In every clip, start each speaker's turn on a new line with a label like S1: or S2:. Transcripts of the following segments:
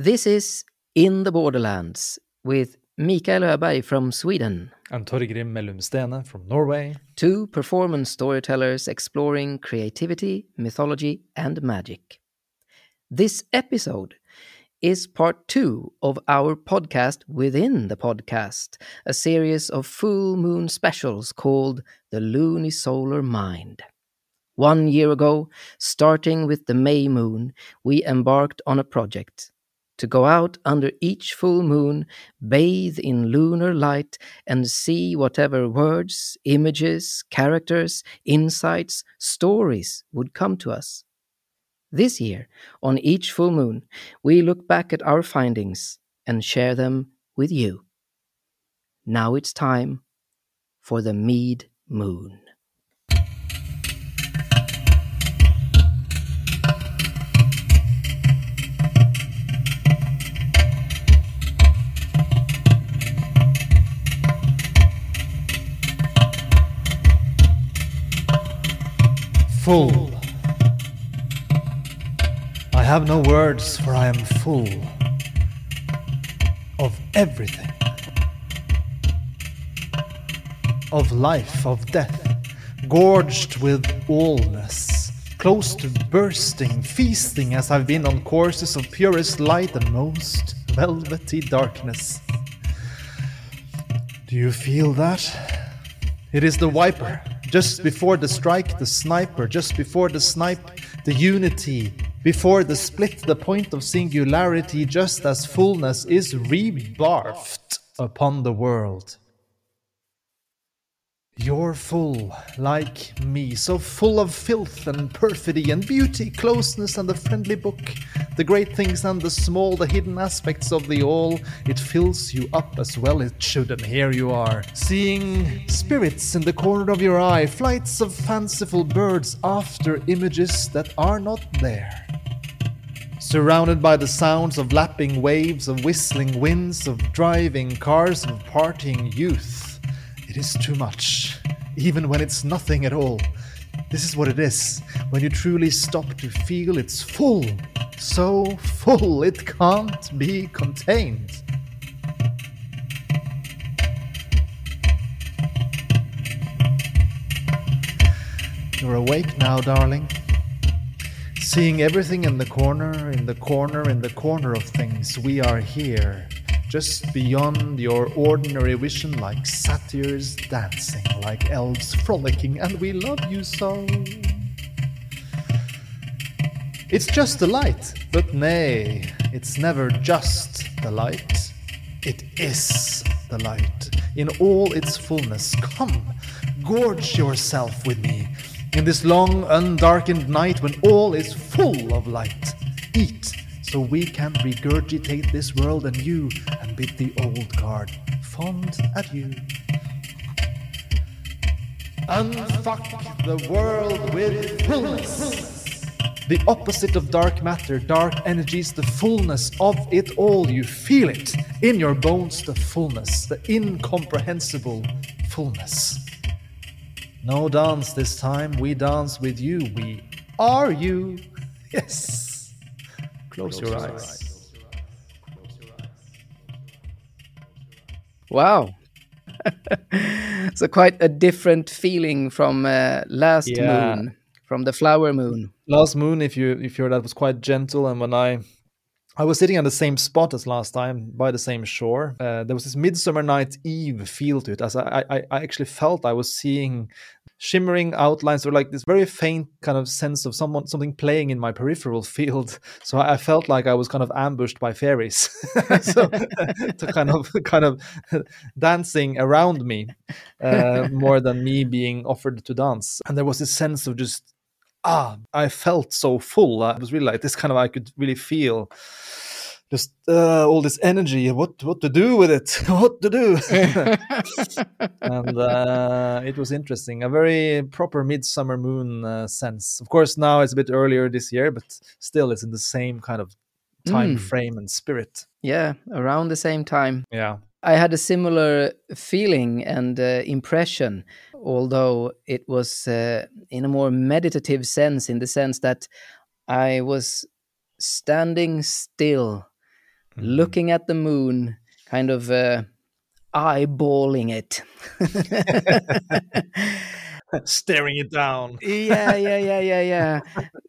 S1: This is In the Borderlands with Mikael Öberg from Sweden.
S2: And Torgrim Mellum Stene from Norway.
S1: Two performance storytellers exploring creativity, mythology, and magic. This episode is part two of our podcast within the podcast, a series of full moon specials called The Lunisolar Mind. One year ago, starting with the May moon, we embarked on a project to go out under each full moon, bathe in lunar light, and see whatever words, images, characters, insights, stories would come to us. This year, on each full moon, we look back at our findings and share them with you. Now it's time for the Mead Moon.
S2: Full. I have no words, for I am full of everything of life, of death, gorged with allness, close to bursting, feasting as I've been on courses of purest light and most velvety darkness. Do you feel that? It is the wiper. Just before the strike, the sniper. Just before the snipe, the unity. Before the split, the point of singularity, just as fullness is rebarfed upon the world. You're full, like me, so full of filth and perfidy and beauty, closeness and the friendly book, the great things and the small, the hidden aspects of the all. It fills you up as well it should, and here you are, seeing spirits in the corner of your eye, flights of fanciful birds after images that are not there. Surrounded by the sounds of lapping waves, of whistling winds, of driving cars, of partying youth. It is too much, even when it's nothing at all. This is what it is when you truly stop to feel it's full. So full it can't be contained. You're awake now, darling. Seeing everything in the corner, in the corner, in the corner of things, we are here just beyond your ordinary vision, like satyrs dancing, like elves frolicking, and we love you so. It's just the light, but nay, it's never just the light. It is the light in all its fullness. Come, gorge yourself with me in this long, undarkened night when all is full of light. Eat so we can regurgitate this world anew and bid the old guard fond adieu. Unfuck the world with fullness. The opposite of dark matter, dark energies, the fullness of it all. You feel it in your bones, the fullness, the incomprehensible fullness. No dance this time, we dance with you. We are you. Yes. Close, Close your, your eyes. eyes.
S1: Wow. so quite a different feeling from uh, last yeah. moon, from the flower moon.
S2: Last moon, if you if you that was quite gentle, and when I I was sitting on the same spot as last time, by the same shore. Uh, there was this Midsummer Night Eve feel to it, as I, I, I actually felt I was seeing shimmering outlines or like this very faint kind of sense of someone something playing in my peripheral field. So I felt like I was kind of ambushed by fairies, so to kind of kind of dancing around me uh, more than me being offered to dance. And there was this sense of just ah, I felt so full. I was really like this kind of I could really feel just uh, all this energy. What what to do with it? what to do? and uh, it was interesting. A very proper midsummer moon uh, sense. Of course, now it's a bit earlier this year, but still, it's in the same kind of time mm. frame and spirit.
S1: Yeah, around the same time.
S2: Yeah.
S1: I had a similar feeling and uh, impression, although it was uh, in a more meditative sense, in the sense that I was standing still looking at the moon, kind of uh, eyeballing it.
S2: Staring it down.
S1: yeah, yeah, yeah, yeah, yeah.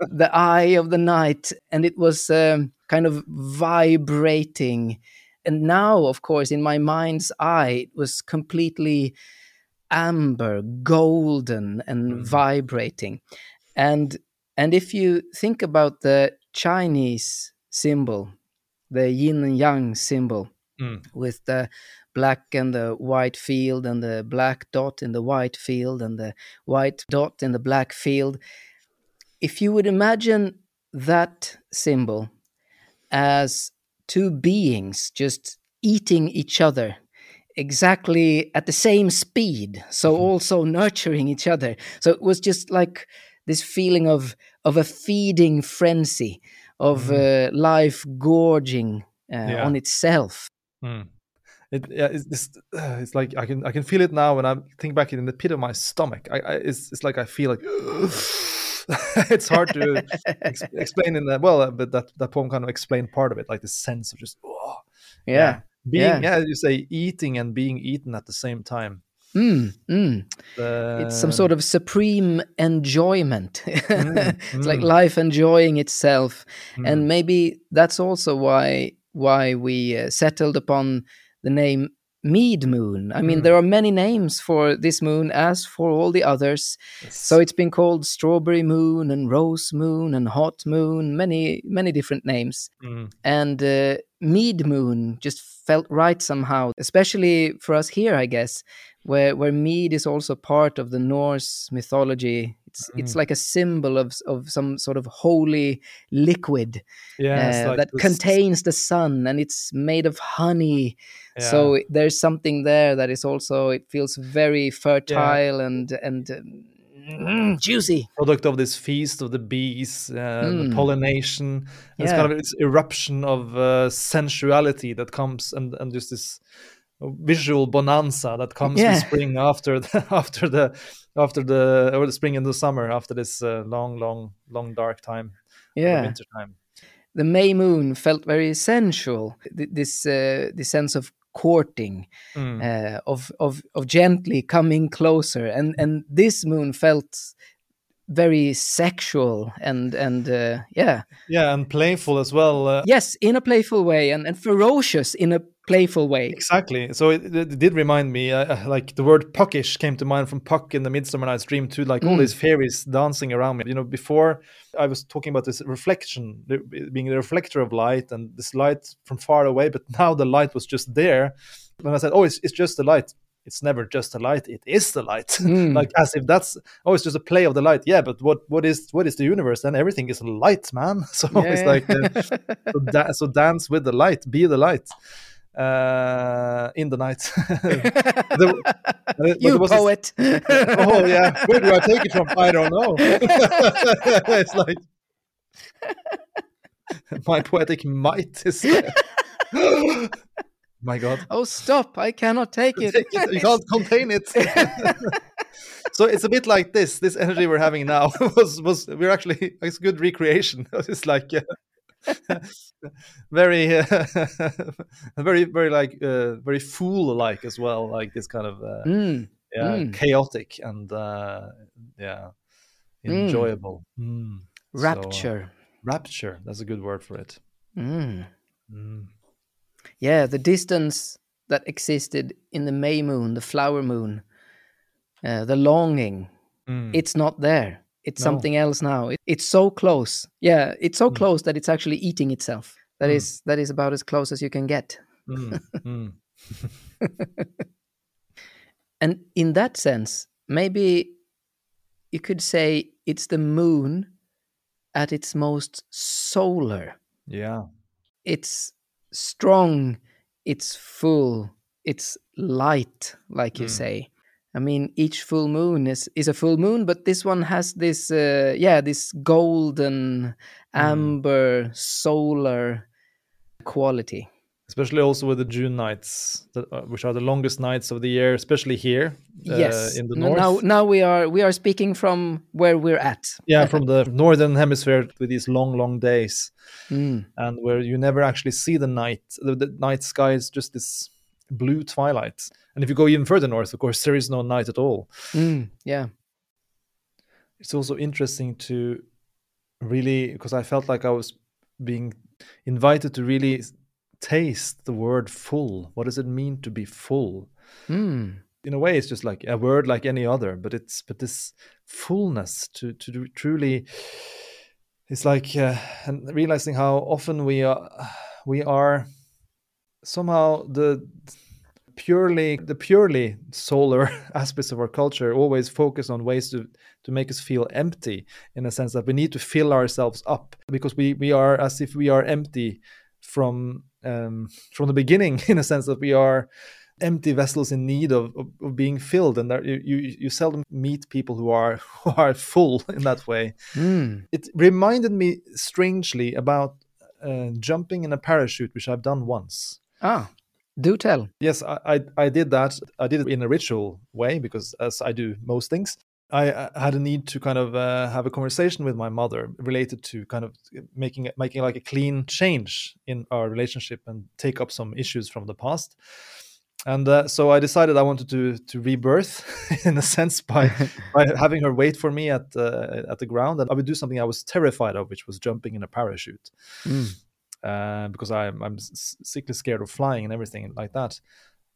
S1: the eye of the night, and it was um, kind of vibrating. And now, of course, in my mind's eye, it was completely amber, golden, and
S2: Mm.
S1: vibrating. And and if you think about the Chinese symbol, the yin and yang symbol,
S2: Mm.
S1: with the black and the white field and the black dot in the white field and the white dot in the black field. If you would imagine that symbol as two beings just eating each other exactly at the same speed, so also nurturing each other. So it was just like this feeling of of a feeding frenzy of uh, life gorging uh,
S2: Yeah.
S1: on itself.
S2: Mm. It, yeah, it's, it's, uh, it's like I can I can feel it now when I think back in the pit of my stomach. I, I it's it's like I feel like it's hard to ex- explain in that. Well, uh, but that that poem kind of explained part of it, like the sense of just oh,
S1: Yeah.
S2: being
S1: Yeah.
S2: yeah. you say eating and being eaten at the same time.
S1: Mm, mm.
S2: Uh,
S1: It's some sort of supreme enjoyment. it's like
S2: mm.
S1: life enjoying itself,
S2: Mm.
S1: and maybe that's also why why we uh, settled upon the name Mead Moon. I mean,
S2: Mm.
S1: there are many names for this moon, as for all the others. So it's been called Strawberry Moon and Rose Moon and Hot Moon, many many different names.
S2: Mm.
S1: and uh, Mead Moon just felt right somehow, especially for us here, I guess, where where mead is also part of the Norse mythology. It's it's
S2: Mm.
S1: like a symbol of of some sort of holy liquid
S2: yeah,
S1: uh,
S2: like
S1: that
S2: this-
S1: contains the sun, and it's made of honey.
S2: yeah.
S1: So there's something there that is also it feels very fertile and and um, juicy.
S2: product of this feast of the bees, uh, the
S1: Mm.
S2: pollination. and It's
S1: Yeah.
S2: kind of this eruption of uh, sensuality that comes and and just this visual bonanza that comes
S1: Yeah.
S2: with spring after the, after the after the or the spring and the summer after this uh, long long long dark time
S1: Yeah.
S2: winter time
S1: the May moon felt very sensual. Th- This uh, this sense of courting,
S2: Mm.
S1: uh, of of of gently coming closer, and and this moon felt very sexual and and uh, yeah,
S2: yeah and playful as well uh,
S1: yes, in a playful way, and and ferocious in a playful way.
S2: Exactly. So it, it did remind me, uh, uh, like the word puckish came to mind from Puck in the Midsummer Night's Dream too. Like all
S1: Mm.
S2: these fairies dancing around me. You know, before I was talking about this reflection, being the reflector of light, and this light from far away. But now the light was just there. When I said, "Oh, it's, it's just the light," it's never just a light. It is the light.
S1: Mm.
S2: like as if that's oh, it's just a play of the light. Yeah, but what what is what is the universe? Then everything is light, man. So
S1: Yeah,
S2: it's like. Uh, so, da- so dance with the light be the light uh in the night The-
S1: you
S2: was this-
S1: poet.
S2: oh yeah where do i take it from i don't know it's like my poetic might is my god
S1: Oh, stop! I cannot take it.
S2: You can't contain it so it's a bit like this this energy we're having now was was we're actually it's good recreation it's like uh, very uh, very very like uh, very fool like as well like this kind of uh,
S1: Mm,
S2: yeah
S1: Mm.
S2: chaotic and uh, yeah
S1: Mm.
S2: enjoyable Mm. So, uh,
S1: rapture.
S2: rapture that's a good word for it
S1: Mm.
S2: Mm.
S1: Yeah, the distance that existed in the May moon, the flower moon, uh, the longing,
S2: Mm.
S1: it's not there. It's
S2: No.
S1: something else now. It, it's so close. Yeah, it's so
S2: Mm.
S1: close that it's actually eating itself. That
S2: Mm.
S1: is that is about as close as you can get.
S2: Mm. Mm.
S1: And in that sense, maybe you could say it's the moon at its most solar.
S2: yeah
S1: It's strong, it's full, it's light, like you
S2: Mm.
S1: say. I mean, each full moon is is a full moon, but this one has this, uh, yeah, this golden, amber, solar quality.
S2: Especially also with the June nights, that, uh, which are the longest nights of the year, especially here uh,
S1: yes.
S2: in the north.
S1: Now, now we are we are speaking from where we're at.
S2: yeah, from the northern hemisphere with these long, long days,
S1: Mm.
S2: and where you never actually see the night. The, the night sky is just this blue twilight. And if you go even further north, of course, there is no night at all.
S1: Mm. Yeah.
S2: It's also interesting to really, because I felt like I was being invited to really taste the word full. What does it mean to be full?
S1: Mm.
S2: in a way it's just like a word like any other but it's but this fullness to to do- truly it's like uh, and realizing how often we are we are somehow the purely the purely solar aspects of our culture always focus on ways to to make us feel empty in a sense that we need to fill ourselves up because we we are as if we are empty from um, from the beginning in a sense that we are empty vessels in need of, of, of being filled and there, you, you you seldom meet people who are who are full in that way
S1: Mm.
S2: it reminded me strangely about uh, jumping in a parachute which i've done once
S1: Ah, do tell.
S2: yes I, I i did that i did it in a ritual way because as i do most things I uh, had a need to kind of uh, have a conversation with my mother related to kind of making making like a clean change in our relationship and take up some issues from the past. And uh, so I decided I wanted to to rebirth, in a sense, by by having her wait for me at uh, at the ground, and I would do something I was terrified of, which was jumping in a parachute,
S1: Mm.
S2: uh, because I'm I'm sickly scared of flying and everything like that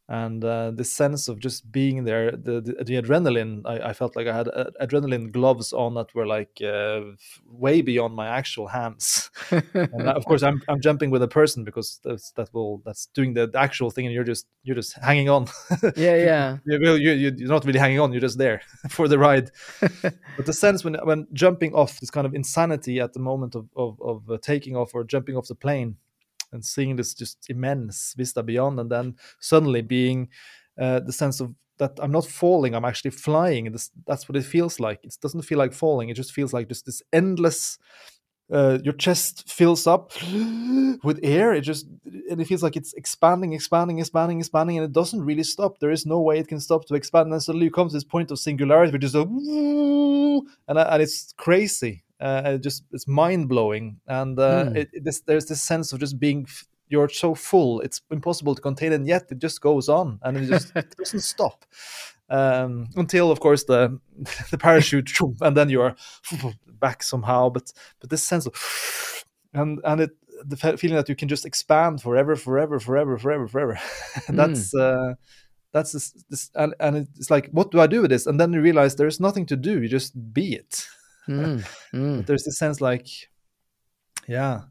S2: and uh, the sense of just being there the the, the adrenaline I, I felt like i had uh, adrenaline gloves on that were like uh, way beyond my actual hands. And of course i'm i'm jumping with a person because that's that will that's doing the, actual thing and you're just you're just hanging on.
S1: Yeah, yeah.
S2: you, you you're not really hanging on you're just there for the ride. But the sense when when jumping off this kind of insanity at the moment of of, of uh, taking off or jumping off the plane and seeing this just immense vista beyond and then suddenly being uh, the sense of that i'm not falling i'm actually flying. And this, that's what it feels like. It doesn't feel like falling it just feels like just this endless uh, your chest fills up with air. It just and it feels like it's expanding expanding expanding expanding and it doesn't really stop. There is no way it can stop to expand. And suddenly you come to this point of singularity which is a and, and it's crazy uh, just it's mind-blowing. And uh,
S1: Hmm.
S2: it, it- this, there's this sense of just being you're so full it's impossible to contain and yet it just goes on and it just it doesn't stop. Um, until of course the the parachute and then you're back somehow but but this sense of and and it the feeling that you can just expand forever forever forever forever forever. That's uh that's this, this and, and it's like what do i do with this? And then you realize there's nothing to do you just be it
S1: Mm. Mm.
S2: but there's this sense like yeah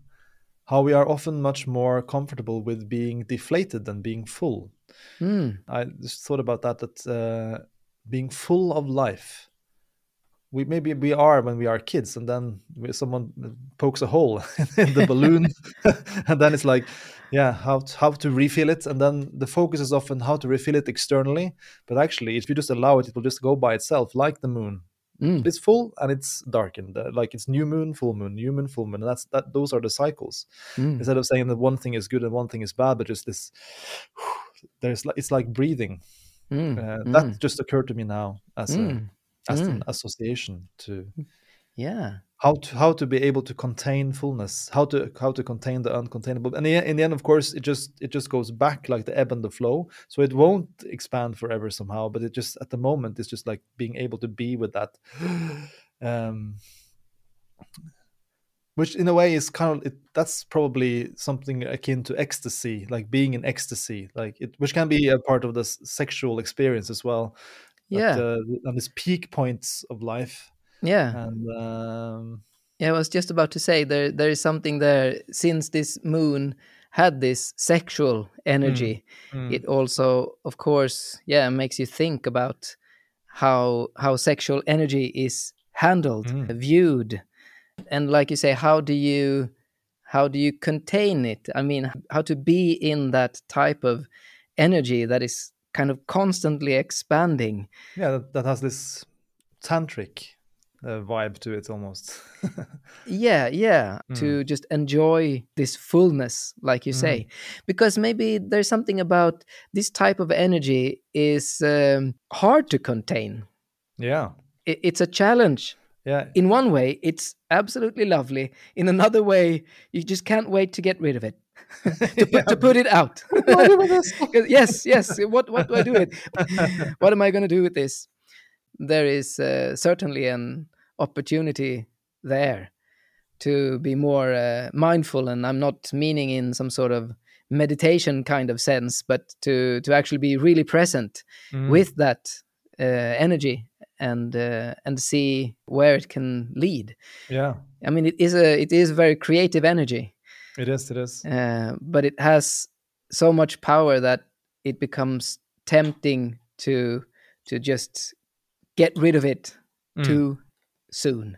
S2: how we are often much more comfortable with being deflated than being full
S1: Mm.
S2: i just thought about that that uh, being full of life we maybe we are when we are kids and then we, someone pokes a hole in the balloon and then it's like yeah how to, how to refill it and then the focus is often how to refill it externally but actually if you just allow it it will just go by itself like the moon
S1: Mm.
S2: it's full and it's darkened like it's new moon full moon new moon full moon and that's that those are the cycles
S1: Mm.
S2: instead of saying that one thing is good and one thing is bad but just this there's like it's like breathing
S1: Mm.
S2: uh,
S1: Mm.
S2: that just occurred to me now as a
S1: Mm.
S2: as
S1: Mm.
S2: an association to
S1: Yeah.
S2: How to how to be able to contain fullness how to how to contain the uncontainable. And in the, end of course it just it just goes back like the ebb and the flow. So it won't expand forever somehow but it just at the moment it's just like being able to be with that. Um which in a way is kind of it, that's probably something akin to ecstasy like being in ecstasy like it which can be a part of the s- sexual experience as well.
S1: Yeah.
S2: uh, on these peak points of life
S1: Yeah.
S2: and um
S1: Yeah, I was just about to say there there is something there since this moon had this sexual energy.
S2: mm,
S1: It also, of course, yeah, makes you think about how how sexual energy is handled,
S2: Mm.
S1: viewed, and like you say, how do you how do you contain it? I mean, how to be in that type of energy that is kind of constantly expanding.
S2: yeah that, that has this tantric uh, vibe to it almost.
S1: yeah yeah
S2: Mm.
S1: to just enjoy this fullness like you say. Because maybe there's something about this type of energy is um, hard to contain.
S2: Yeah,
S1: I- it's a challenge.
S2: Yeah,
S1: in one way it's absolutely lovely. In another way you just can't wait to get rid of it. To, put, to put it out. Yes yes what what do i do with it? What am i going to do with this? There is uh, certainly an opportunity there to be more uh, mindful and i'm not meaning in some sort of meditation kind of sense but to to actually be really present
S2: Mm.
S1: with that uh, energy and uh, and see where it can lead
S2: yeah,
S1: i mean it is a it is very creative energy
S2: it is, it is.
S1: uh, but it has so much power that it becomes tempting to to just get rid of it
S2: Mm.
S1: too soon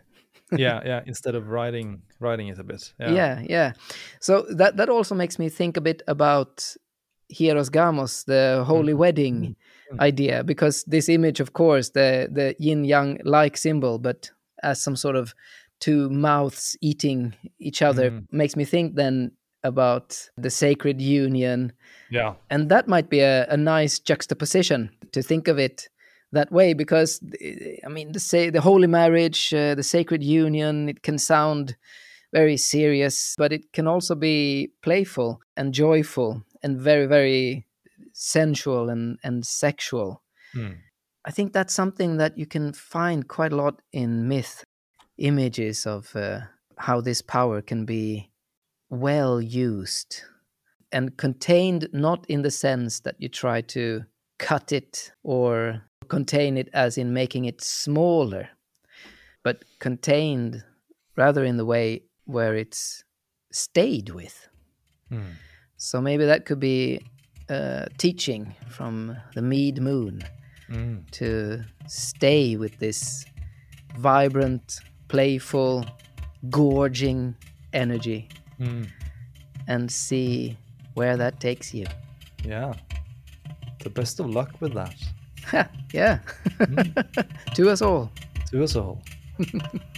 S2: yeah, yeah. Instead of writing writing it a bit. Yeah,
S1: yeah. yeah so that that also makes me think a bit about hieros gamos the holy wedding
S2: Mm.
S1: idea because this image of course the the yin yang like symbol but as some sort of two mouths eating each other
S2: Mm.
S1: makes me think then about the sacred union
S2: yeah,
S1: and that might be a, a nice juxtaposition to think of it that way because i mean the say the holy marriage uh, the sacred union it can sound very serious but it can also be playful and joyful and very very sensual and and sexual
S2: Mm.
S1: i think that's something that you can find quite a lot in myth images of uh, how this power can be well used and contained not in the sense that you try to cut it or contain it as in making it smaller, but contained rather in the way where it's stayed with.
S2: Mm.
S1: So maybe that could be a teaching from the Mead Moon
S2: Mm.
S1: to stay with this vibrant, playful, gorging energy
S2: Mm.
S1: and see where that takes you.
S2: Yeah. The best of luck with that.
S1: yeah. Hmm. to us all.
S2: To us all.